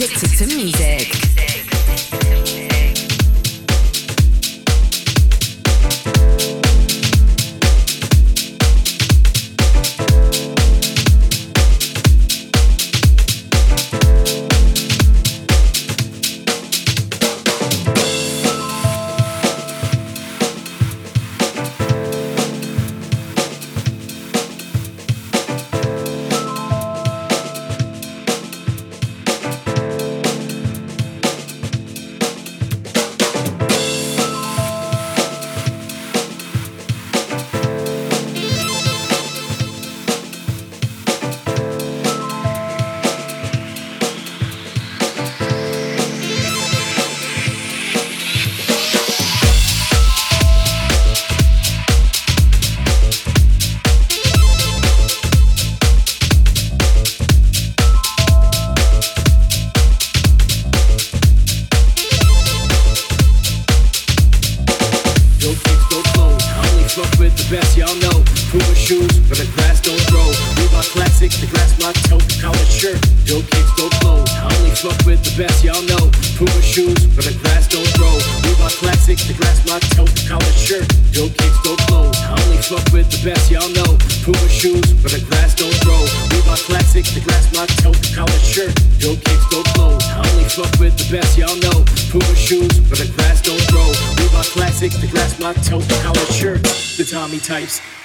addicted to music.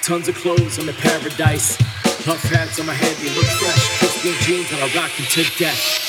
Tons of clothes on the paradise. Puff hats on my head, they look fresh. Crispy jeans and I rock them to death.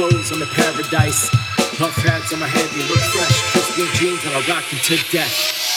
Clothes on the paradise. Puff hats on my head, they look fresh. Crispy jeans and I rock them to death.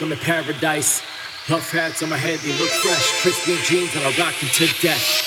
wheels, I'm paradise. Puff hats on my head, they look fresh. Crispy jeans, and I'll rock them to death.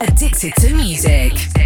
Addicted to music.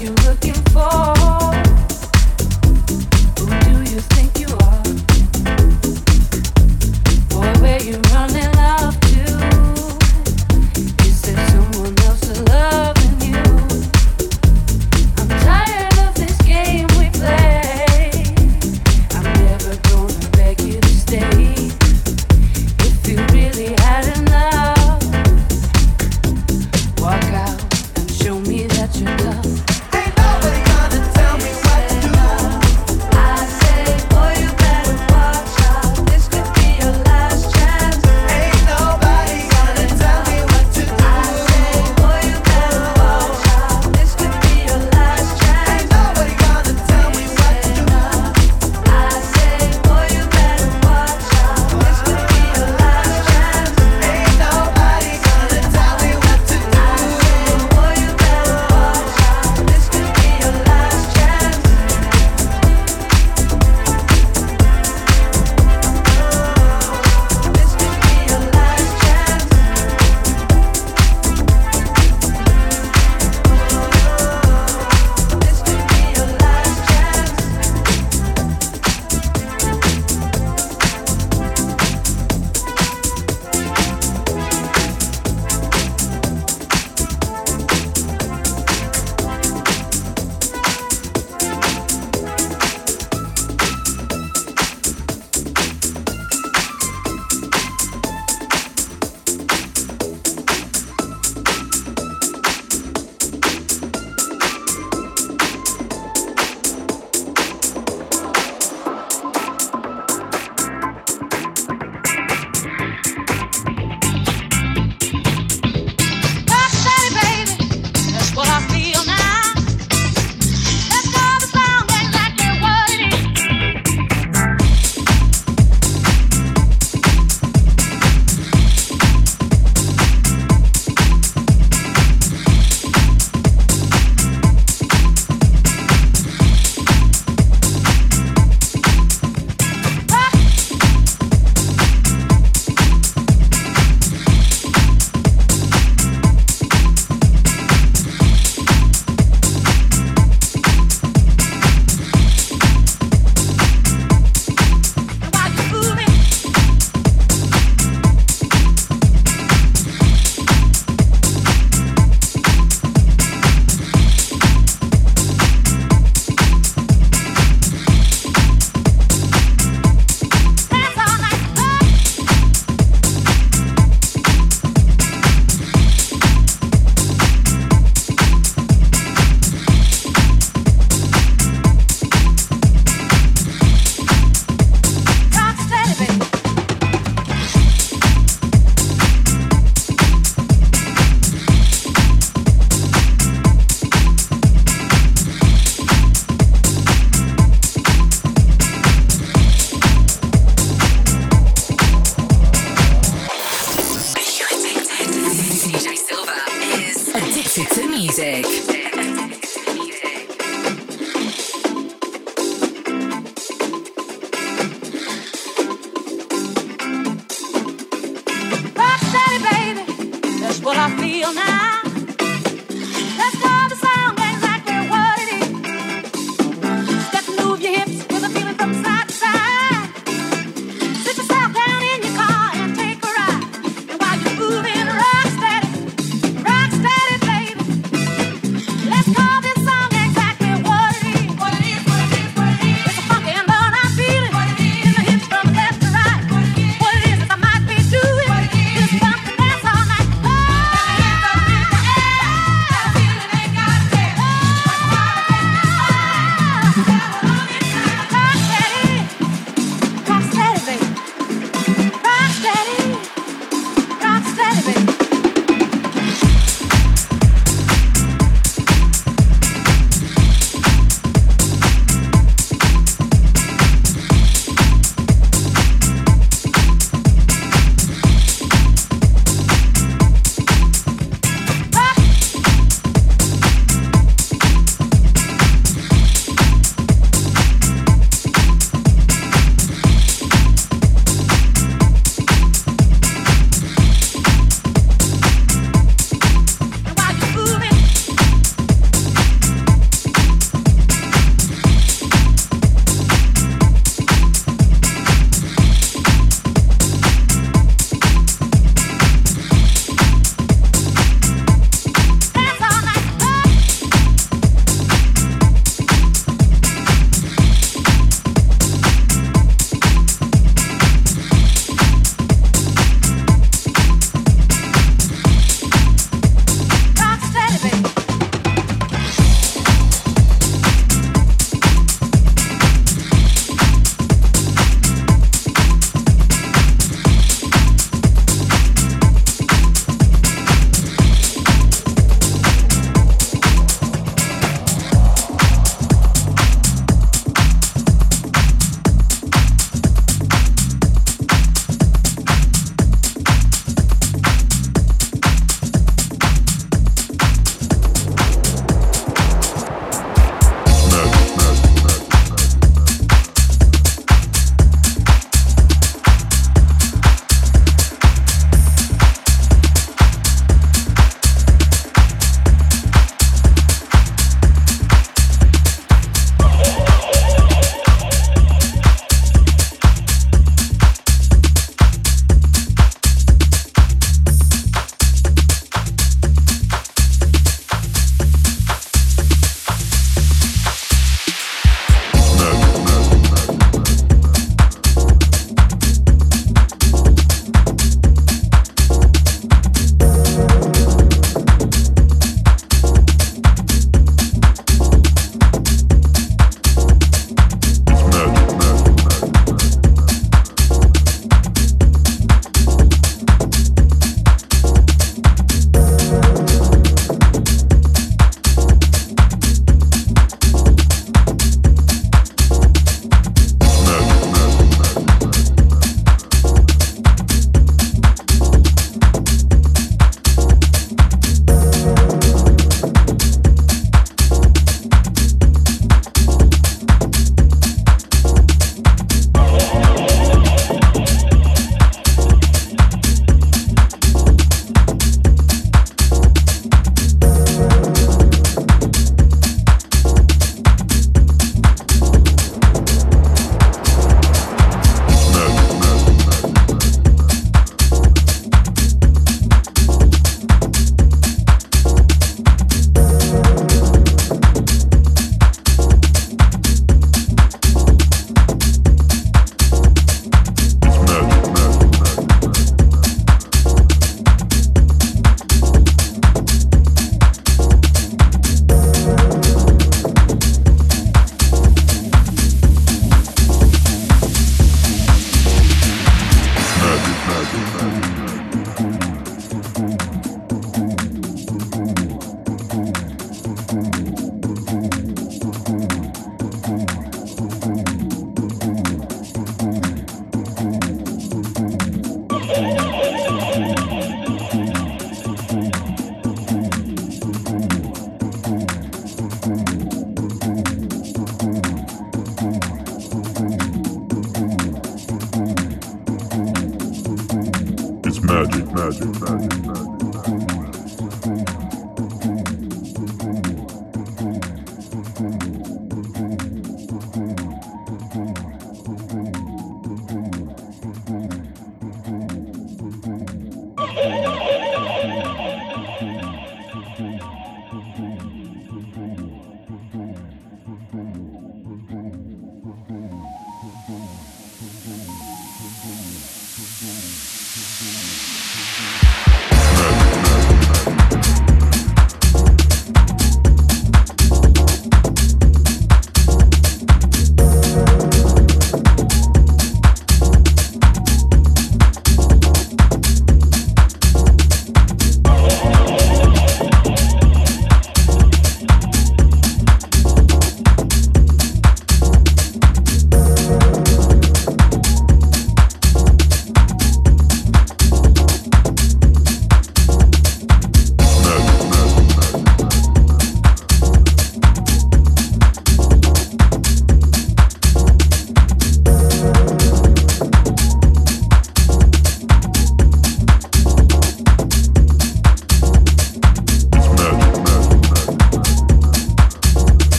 you looking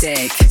music.